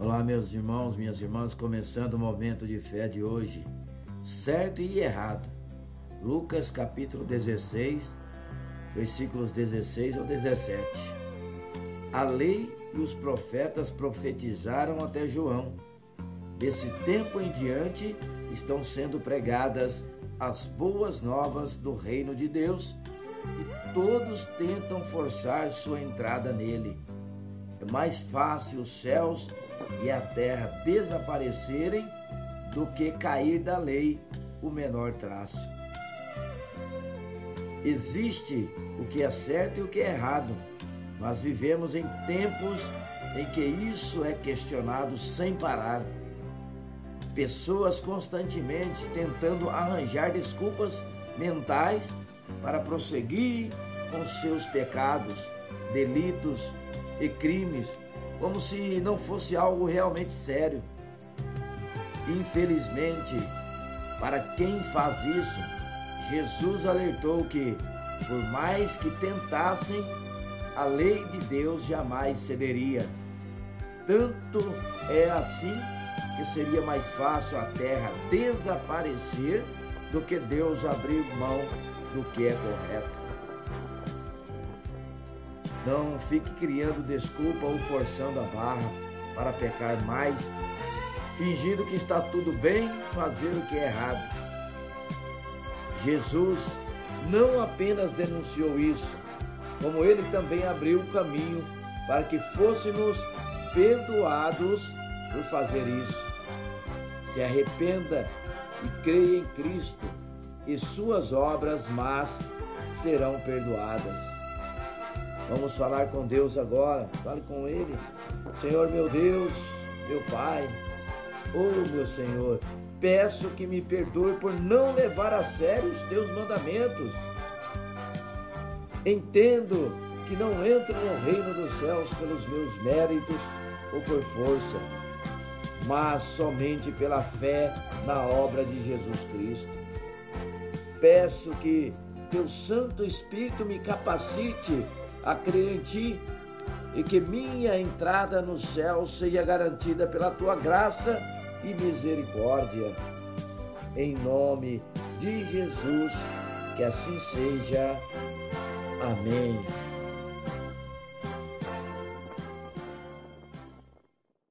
Olá, meus irmãos, minhas irmãs, começando o momento de fé de hoje. Certo e errado. Lucas capítulo 16, versículos 16 ao 17. A lei e os profetas profetizaram até João. Desse tempo em diante estão sendo pregadas as boas novas do reino de Deus e todos tentam forçar sua entrada nele. É mais fácil os céus e a terra desaparecerem do que cair da lei o menor traço. Existe o que é certo e o que é errado, mas vivemos em tempos em que isso é questionado sem parar. Pessoas constantemente tentando arranjar desculpas mentais para prosseguir com seus pecados, delitos e crimes como se não fosse algo realmente sério. Infelizmente, para quem faz isso, Jesus alertou que, por mais que tentassem, a lei de Deus jamais cederia. Tanto é assim que seria mais fácil a terra desaparecer do que Deus abrir mão do que é correto. Não fique criando desculpa ou forçando a barra para pecar mais, fingindo que está tudo bem fazer o que é errado. Jesus não apenas denunciou isso, como ele também abriu o caminho para que fôssemos perdoados por fazer isso. Se arrependa e creia em Cristo, e suas obras más serão perdoadas. Vamos falar com Deus agora. Fale com Ele. Senhor meu Deus, meu Pai, oh meu Senhor, peço que me perdoe por não levar a sério os teus mandamentos. Entendo que não entro no reino dos céus pelos meus méritos ou por força, mas somente pela fé na obra de Jesus Cristo. Peço que teu Santo Espírito me capacite a crer em Ti e que minha entrada no céu seja garantida pela Tua graça e misericórdia. Em nome de Jesus, que assim seja. Amém.